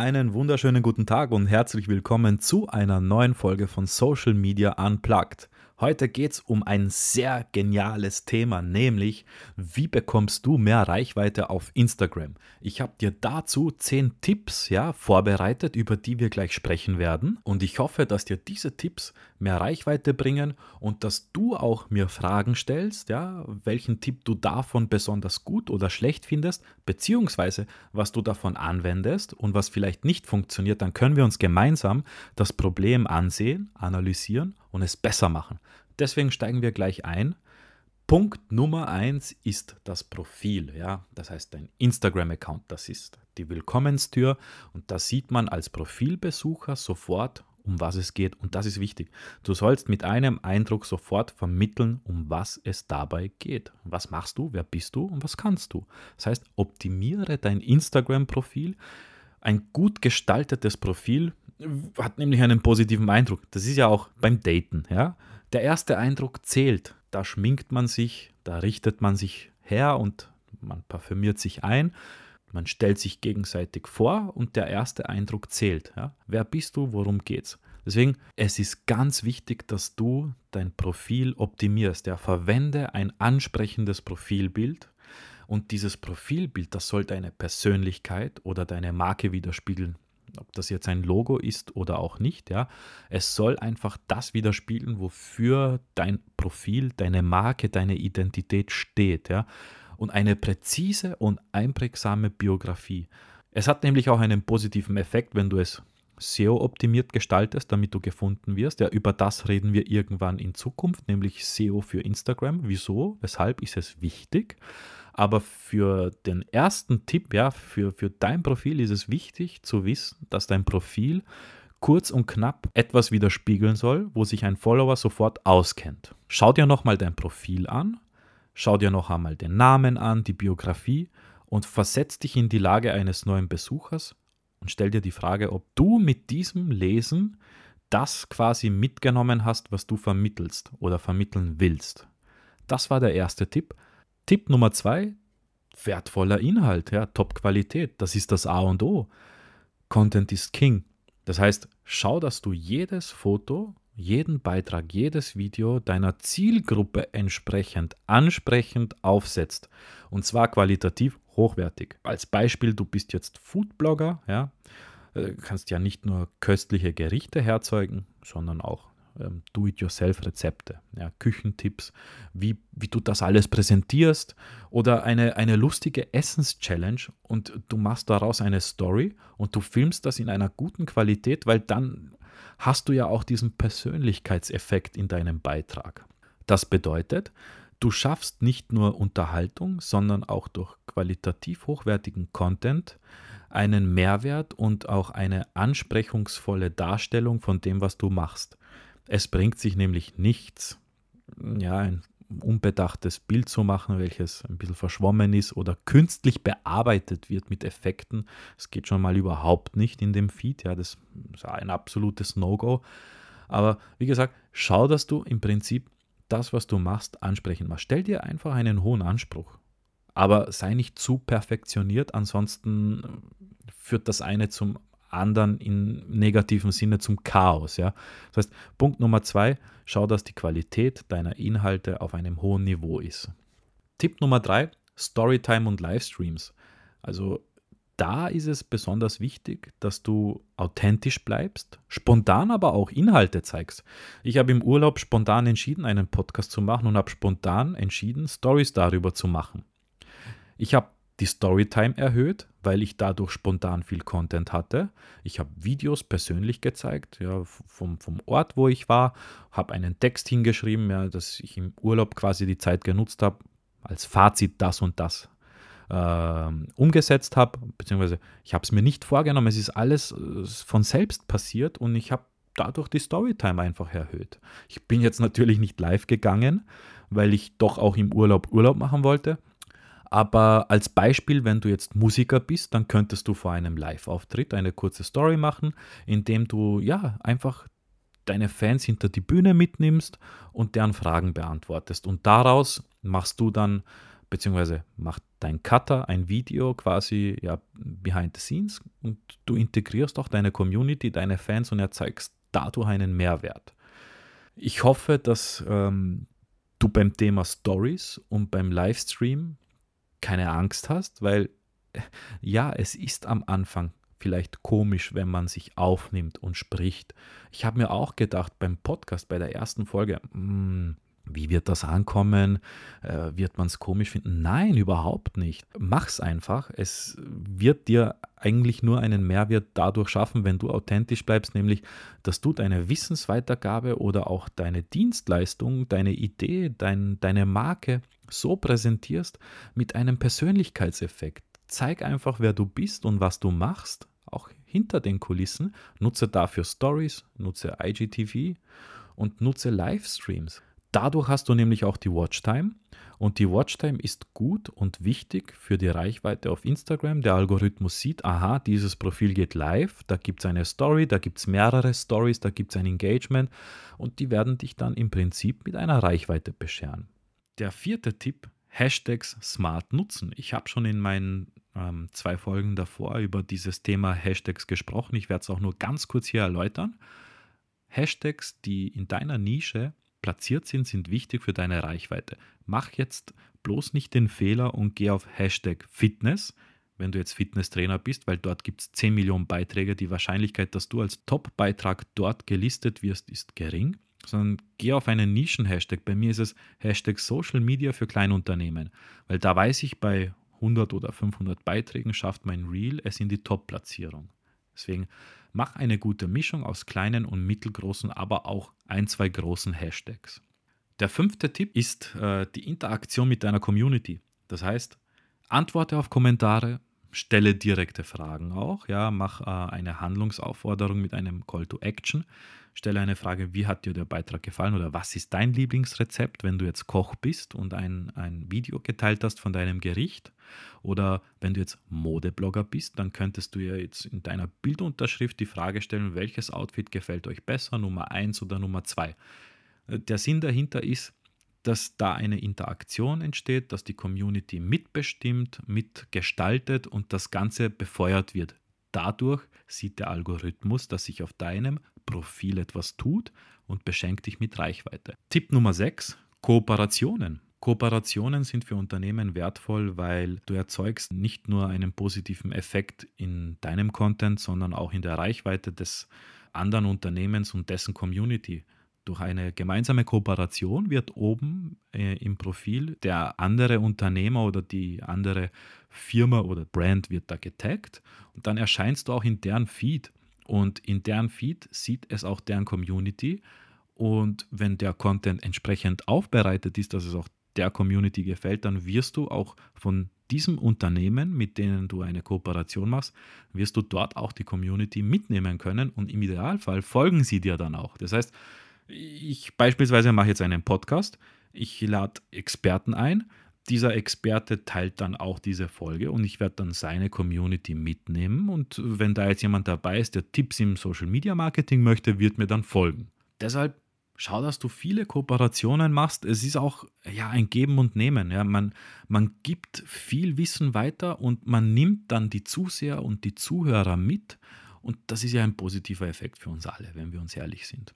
Einen wunderschönen guten Tag und herzlich willkommen zu einer neuen Folge von Social Media Unplugged. Heute geht es um ein sehr geniales Thema, nämlich wie bekommst du mehr Reichweite auf Instagram? Ich habe dir dazu zehn Tipps ja, vorbereitet, über die wir gleich sprechen werden. Und ich hoffe, dass dir diese Tipps mehr Reichweite bringen und dass du auch mir Fragen stellst, ja, welchen Tipp du davon besonders gut oder schlecht findest, beziehungsweise was du davon anwendest und was vielleicht nicht funktioniert, dann können wir uns gemeinsam das Problem ansehen, analysieren und es besser machen. Deswegen steigen wir gleich ein. Punkt Nummer eins ist das Profil, ja, das heißt dein Instagram-Account, das ist die Willkommenstür und da sieht man als Profilbesucher sofort, um was es geht und das ist wichtig. Du sollst mit einem Eindruck sofort vermitteln, um was es dabei geht. Was machst du, wer bist du und was kannst du? Das heißt, optimiere dein Instagram-Profil. Ein gut gestaltetes Profil hat nämlich einen positiven Eindruck. Das ist ja auch beim Daten. Ja? Der erste Eindruck zählt. Da schminkt man sich, da richtet man sich her und man parfümiert sich ein. Man stellt sich gegenseitig vor und der erste Eindruck zählt. Ja? Wer bist du? Worum geht's? Deswegen, es ist ganz wichtig, dass du dein Profil optimierst. Ja? Verwende ein ansprechendes Profilbild und dieses Profilbild, das soll deine Persönlichkeit oder deine Marke widerspiegeln ob das jetzt ein Logo ist oder auch nicht, ja, es soll einfach das widerspiegeln, wofür dein Profil, deine Marke, deine Identität steht, ja, und eine präzise und einprägsame Biografie. Es hat nämlich auch einen positiven Effekt, wenn du es SEO-optimiert gestaltest, damit du gefunden wirst. Ja, über das reden wir irgendwann in Zukunft, nämlich SEO für Instagram. Wieso? Weshalb ist es wichtig? Aber für den ersten Tipp, ja, für, für dein Profil ist es wichtig zu wissen, dass dein Profil kurz und knapp etwas widerspiegeln soll, wo sich ein Follower sofort auskennt. Schau dir nochmal dein Profil an, schau dir noch einmal den Namen an, die Biografie und versetz dich in die Lage eines neuen Besuchers und stell dir die Frage, ob du mit diesem Lesen das quasi mitgenommen hast, was du vermittelst oder vermitteln willst. Das war der erste Tipp. Tipp Nummer zwei, wertvoller Inhalt, ja, Top-Qualität, das ist das A und O. Content ist King. Das heißt, schau, dass du jedes Foto, jeden Beitrag, jedes Video deiner Zielgruppe entsprechend ansprechend aufsetzt. Und zwar qualitativ hochwertig. Als Beispiel, du bist jetzt Foodblogger, ja, äh, kannst ja nicht nur köstliche Gerichte herzeugen, sondern auch ähm, Do-it-yourself-Rezepte, ja, Küchentipps, wie, wie du das alles präsentierst oder eine, eine lustige Essens-Challenge und du machst daraus eine Story und du filmst das in einer guten Qualität, weil dann hast du ja auch diesen Persönlichkeitseffekt in deinem Beitrag. Das bedeutet, du schaffst nicht nur Unterhaltung, sondern auch durch qualitativ hochwertigen Content einen Mehrwert und auch eine ansprechungsvolle Darstellung von dem, was du machst. Es bringt sich nämlich nichts, ja, ein unbedachtes Bild zu machen, welches ein bisschen verschwommen ist oder künstlich bearbeitet wird mit Effekten. Das geht schon mal überhaupt nicht in dem Feed. Ja, das ist ein absolutes No-Go. Aber wie gesagt, schau, dass du im Prinzip das, was du machst, ansprechen machst. Stell dir einfach einen hohen Anspruch. Aber sei nicht zu perfektioniert, ansonsten führt das eine zum anderen im negativen Sinne zum Chaos. Ja? Das heißt, Punkt Nummer zwei, schau, dass die Qualität deiner Inhalte auf einem hohen Niveau ist. Tipp Nummer drei, Storytime und Livestreams. Also da ist es besonders wichtig, dass du authentisch bleibst, spontan aber auch Inhalte zeigst. Ich habe im Urlaub spontan entschieden, einen Podcast zu machen und habe spontan entschieden, Stories darüber zu machen. Ich habe die Storytime erhöht, weil ich dadurch spontan viel Content hatte. Ich habe Videos persönlich gezeigt, ja, vom, vom Ort, wo ich war, habe einen Text hingeschrieben, ja, dass ich im Urlaub quasi die Zeit genutzt habe, als Fazit das und das äh, umgesetzt habe, beziehungsweise ich habe es mir nicht vorgenommen, es ist alles von selbst passiert und ich habe dadurch die Storytime einfach erhöht. Ich bin jetzt natürlich nicht live gegangen, weil ich doch auch im Urlaub Urlaub machen wollte aber als Beispiel, wenn du jetzt Musiker bist, dann könntest du vor einem Live-Auftritt eine kurze Story machen, indem du ja einfach deine Fans hinter die Bühne mitnimmst und deren Fragen beantwortest. Und daraus machst du dann beziehungsweise macht dein Cutter ein Video quasi ja, behind the scenes und du integrierst auch deine Community, deine Fans und erzeugst dadurch einen Mehrwert. Ich hoffe, dass ähm, du beim Thema Stories und beim Livestream keine Angst hast, weil ja, es ist am Anfang vielleicht komisch, wenn man sich aufnimmt und spricht. Ich habe mir auch gedacht beim Podcast, bei der ersten Folge, mh, hm, wie wird das ankommen? Äh, wird man es komisch finden? Nein, überhaupt nicht. Mach's einfach. Es wird dir eigentlich nur einen Mehrwert dadurch schaffen, wenn du authentisch bleibst, nämlich, dass du deine Wissensweitergabe oder auch deine Dienstleistung, deine Idee, dein, deine Marke so präsentierst mit einem Persönlichkeitseffekt. Zeig einfach, wer du bist und was du machst, auch hinter den Kulissen. Nutze dafür Stories, nutze IGTV und nutze Livestreams. Dadurch hast du nämlich auch die Watchtime und die Watchtime ist gut und wichtig für die Reichweite auf Instagram. Der Algorithmus sieht, aha, dieses Profil geht live, da gibt es eine Story, da gibt es mehrere Stories, da gibt es ein Engagement und die werden dich dann im Prinzip mit einer Reichweite bescheren. Der vierte Tipp, Hashtags smart nutzen. Ich habe schon in meinen ähm, zwei Folgen davor über dieses Thema Hashtags gesprochen. Ich werde es auch nur ganz kurz hier erläutern. Hashtags, die in deiner Nische platziert sind, sind wichtig für deine Reichweite. Mach jetzt bloß nicht den Fehler und geh auf Hashtag Fitness, wenn du jetzt Fitnesstrainer bist, weil dort gibt es 10 Millionen Beiträge. Die Wahrscheinlichkeit, dass du als Top-Beitrag dort gelistet wirst, ist gering. Sondern geh auf einen Nischen-Hashtag. Bei mir ist es Hashtag Social Media für Kleinunternehmen, weil da weiß ich, bei 100 oder 500 Beiträgen schafft mein Reel es in die Top-Platzierung. Deswegen mach eine gute Mischung aus kleinen und mittelgroßen, aber auch ein, zwei großen Hashtags. Der fünfte Tipp ist äh, die Interaktion mit deiner Community. Das heißt, antworte auf Kommentare, stelle direkte Fragen auch, ja, mach äh, eine Handlungsaufforderung mit einem Call to Action stelle eine Frage, wie hat dir der Beitrag gefallen oder was ist dein Lieblingsrezept, wenn du jetzt Koch bist und ein, ein Video geteilt hast von deinem Gericht. Oder wenn du jetzt Modeblogger bist, dann könntest du ja jetzt in deiner Bildunterschrift die Frage stellen, welches Outfit gefällt euch besser, Nummer 1 oder Nummer 2. Äh, der Sinn dahinter ist, dass da eine Interaktion entsteht, dass die Community mitbestimmt, mitgestaltet und das Ganze befeuert wird. Dadurch sieht der Algorithmus, dass sich auf deinem Profil etwas tut und beschenkt dich mit Reichweite. Tipp Nummer 6, Kooperationen. Kooperationen sind für Unternehmen wertvoll, weil du erzeugst nicht nur einen positiven Effekt in deinem Content, sondern auch in der Reichweite des anderen Unternehmens und dessen Community. Durch eine gemeinsame Kooperation wird oben äh, im Profil der andere Unternehmer oder die andere Firma oder Brand wird da getaggt und dann erscheinst du auch in deren Feed. Und in deren Feed sieht es auch deren Community. Und wenn der Content entsprechend aufbereitet ist, dass es auch der Community gefällt, dann wirst du auch von diesem Unternehmen, mit denen du eine Kooperation machst, wirst du dort auch die Community mitnehmen können und im Idealfall folgen sie dir dann auch. Das heißt, ich beispielsweise mache jetzt einen Podcast, ich lade Experten ein dieser Experte teilt dann auch diese Folge und ich werde dann seine Community mitnehmen. Und wenn da jetzt jemand dabei ist, der Tipps im Social Media Marketing möchte, wird mir dann folgen. Deshalb schau, dass du viele Kooperationen machst. Es ist auch ja, ein Geben und Nehmen. Ja. Man, man gibt viel Wissen weiter und man nimmt dann die Zuseher und die Zuhörer mit. Und das ist ja ein positiver Effekt für uns alle, wenn wir uns ehrlich sind.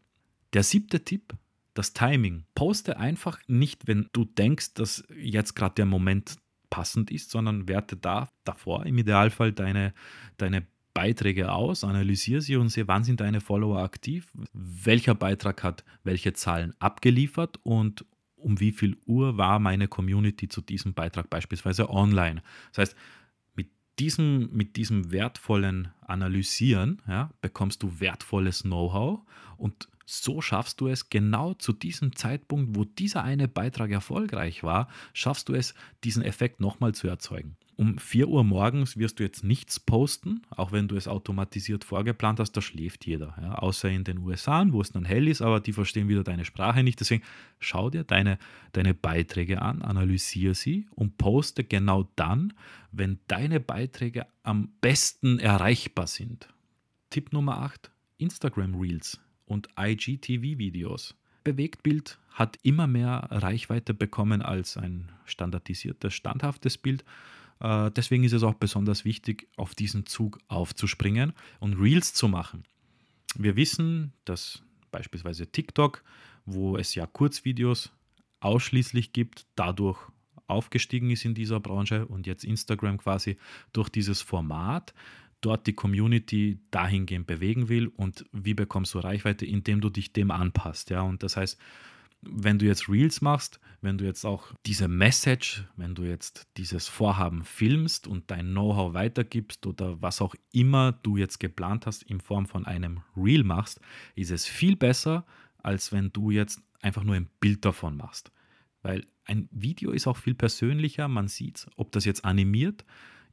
Der siebte Tipp, das Timing. Poste einfach nicht, wenn du denkst, dass jetzt gerade der Moment passend ist, sondern werte da davor im Idealfall deine, deine Beiträge aus, analysiere sie und sehe, wann sind deine Follower aktiv, welcher Beitrag hat welche Zahlen abgeliefert und um wie viel Uhr war meine Community zu diesem Beitrag beispielsweise online. Das heißt, diesem, mit diesem wertvollen Analysieren ja, bekommst du wertvolles Know-how und so schaffst du es genau zu diesem Zeitpunkt, wo dieser eine Beitrag erfolgreich war, schaffst du es, diesen Effekt nochmal zu erzeugen. Um 4 Uhr morgens wirst du jetzt nichts posten, auch wenn du es automatisiert vorgeplant hast, da schläft jeder. Ja? Außer in den USA, wo es dann hell ist, aber die verstehen wieder deine Sprache nicht. Deswegen schau dir deine, deine Beiträge an, analysiere sie und poste genau dann, wenn deine Beiträge am besten erreichbar sind. Tipp Nummer 8, Instagram Reels und IGTV-Videos. Bewegtbild hat immer mehr Reichweite bekommen als ein standardisiertes, standhaftes Bild. Äh, deswegen ist es auch besonders wichtig, auf diesen Zug aufzuspringen und Reels zu machen. Wir wissen, dass beispielsweise TikTok, wo es ja Kurzvideos ausschließlich gibt, dadurch aufgestiegen ist in dieser Branche und jetzt Instagram quasi durch dieses Format dort die Community dahingehend bewegen will und wie bekommst du Reichweite, indem du dich dem anpasst. Ja? Und das heißt, wenn du jetzt Reels machst, wenn du jetzt auch diese Message, wenn du jetzt dieses Vorhaben filmst und dein Know-how weitergibst oder was auch immer du jetzt geplant hast in Form von einem Reel machst, ist es viel besser, als wenn du jetzt einfach nur ein Bild davon machst. Weil ein Video ist auch viel persönlicher, man sieht, ob das jetzt animiert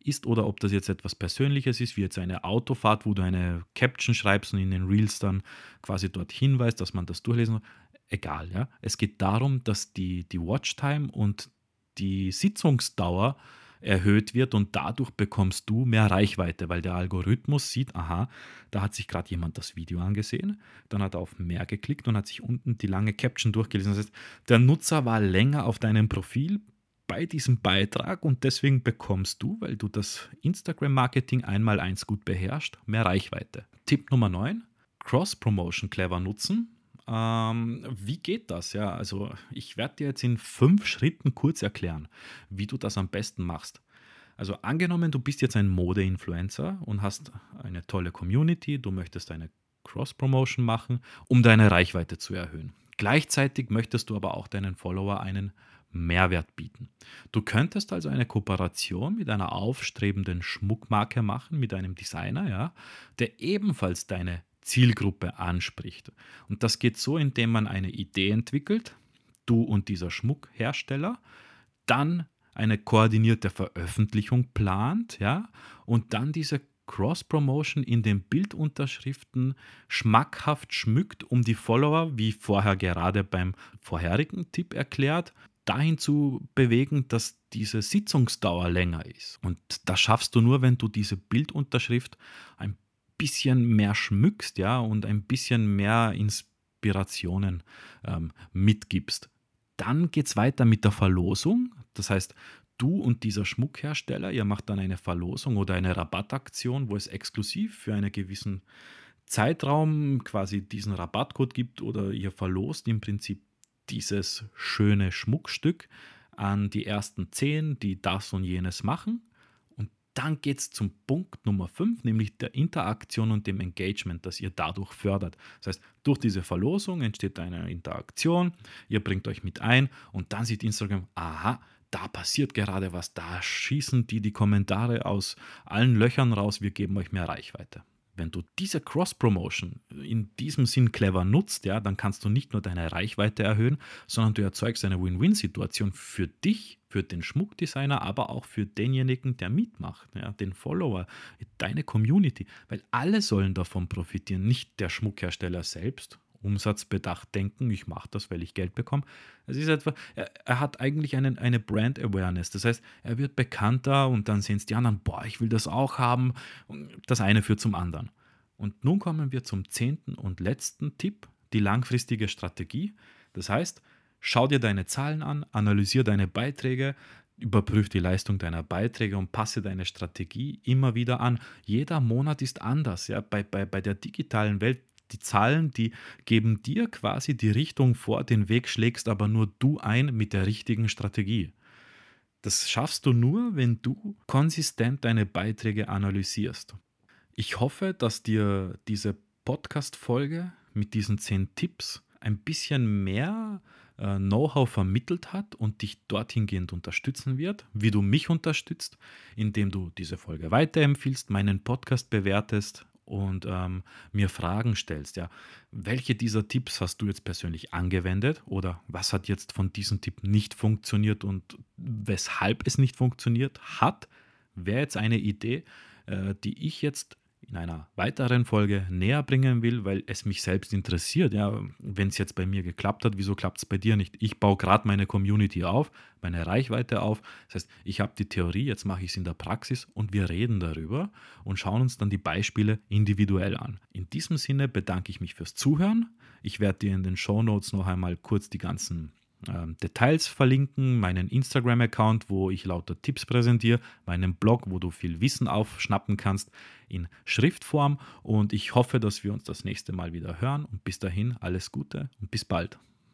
ist oder ob das jetzt etwas Persönliches ist, wie jetzt eine Autofahrt, wo du eine Caption schreibst und in den Reels dann quasi dort hinweist, dass man das durchlesen kann. Egal, ja. Es geht darum, dass die, die Watchtime und die Sitzungsdauer erhöht wird und dadurch bekommst du mehr Reichweite, weil der Algorithmus sieht, aha, da hat sich gerade jemand das Video angesehen, dann hat er auf mehr geklickt und hat sich unten die lange Caption durchgelesen. Das heißt, der Nutzer war länger auf deinem Profil bei diesem Beitrag und deswegen bekommst du, weil du das Instagram-Marketing einmal eins gut beherrschst, mehr Reichweite. Tipp Nummer 9, Cross-Promotion clever nutzen. Ähm, wie geht das? Ja, also ich werde dir jetzt in fünf Schritten kurz erklären, wie du das am besten machst. Also angenommen, du bist jetzt ein Mode-Influencer und hast eine tolle Community, du möchtest eine Cross-Promotion machen, um deine Reichweite zu erhöhen. Gleichzeitig möchtest du aber auch deinen Follower einen Mehrwert bieten. Du könntest also eine Kooperation mit einer aufstrebenden Schmuckmarke machen, mit einem Designer, ja, der ebenfalls deine Zielgruppe anspricht. Und das geht so, indem man eine Idee entwickelt, du und dieser Schmuckhersteller, dann eine koordinierte Veröffentlichung plant, ja, und dann diese Cross-Promotion in den Bildunterschriften schmackhaft schmückt, um die Follower, wie vorher gerade beim vorherigen Tipp erklärt, dahin zu bewegen, dass diese Sitzungsdauer länger ist. Und das schaffst du nur, wenn du diese Bildunterschrift ein bisschen mehr schmückst, ja, und ein bisschen mehr Inspirationen ähm, mitgibst. Dann geht es weiter mit der Verlosung. Das heißt, du und dieser Schmuckhersteller, ihr macht dann eine Verlosung oder eine Rabattaktion, wo es exklusiv für einen gewissen Zeitraum quasi diesen Rabattcode gibt oder ihr verlost im Prinzip dieses schöne Schmuckstück an die ersten zehn, die das und jenes machen dann geht es zum Punkt Nummer 5, nämlich der Interaktion und dem Engagement, das ihr dadurch fördert. Das heißt, durch diese Verlosung entsteht eine Interaktion, ihr bringt euch mit ein und dann sieht Instagram, aha, da passiert gerade was, da schießen die die Kommentare aus allen Löchern raus, wir geben euch mehr Reichweite wenn du diese Cross-Promotion in diesem Sinn clever nutzt, ja, dann kannst du nicht nur deine Reichweite erhöhen, sondern du erzeugst eine Win-Win-Situation für dich, für den Schmuckdesigner, aber auch für denjenigen, der mitmacht, ja, den Follower, deine Community, weil alle sollen davon profitieren, nicht der Schmuckhersteller selbst umsatzbedacht denken, ich mache das, weil ich Geld bekomme. Es ist etwa, er, er, hat eigentlich einen, eine Brand Awareness. Das heißt, er wird bekannter und dann sehen es die anderen, boah, ich will das auch haben. Und das eine führt zum anderen. Und nun kommen wir zum zehnten und letzten Tipp, die langfristige Strategie. Das heißt, schau dir deine Zahlen an, analysiere deine Beiträge, Überprüf die Leistung deiner Beiträge und passe deine Strategie immer wieder an. Jeder Monat ist anders. Ja? Bei, bei, bei der digitalen Welt die Zahlen, die geben dir quasi die Richtung vor, den Weg schlägst aber nur du ein mit der richtigen Strategie. Das schaffst du nur, wenn du konsistent deine Beiträge analysierst. Ich hoffe, dass dir diese Podcast-Folge mit diesen zehn Tipps ein bisschen mehr äh, Know-how vermittelt hat und dich dorthin gehend unterstützen wird, wie du mich unterstützt, indem du diese Folge weiterempfiehlst, meinen Podcast bewertest, und ähm, mir Fragen stellst, ja, welche dieser Tipps hast du jetzt persönlich angewendet oder was hat jetzt von diesem Tipp nicht funktioniert und weshalb es nicht funktioniert hat, wäre jetzt eine Idee, äh, die ich jetzt in einer weiteren Folge näher bringen will, weil es mich selbst interessiert. Ja, wenn es jetzt bei mir geklappt hat, wieso klappt es bei dir nicht? Ich baue gerade meine Community auf, meine Reichweite auf. Das heißt, ich habe die Theorie, jetzt mache ich es in der Praxis und wir reden darüber und schauen uns dann die Beispiele individuell an. In diesem Sinne bedanke ich mich fürs Zuhören. Ich werde dir in den Show Notes noch einmal kurz die ganzen Details verlinken, meinen Instagram-Account, wo ich lauter Tipps präsentiere, meinen Blog, wo du viel Wissen aufschnappen kannst in Schriftform und ich hoffe, dass wir uns das nächste Mal wieder hören und bis dahin alles Gute und bis bald.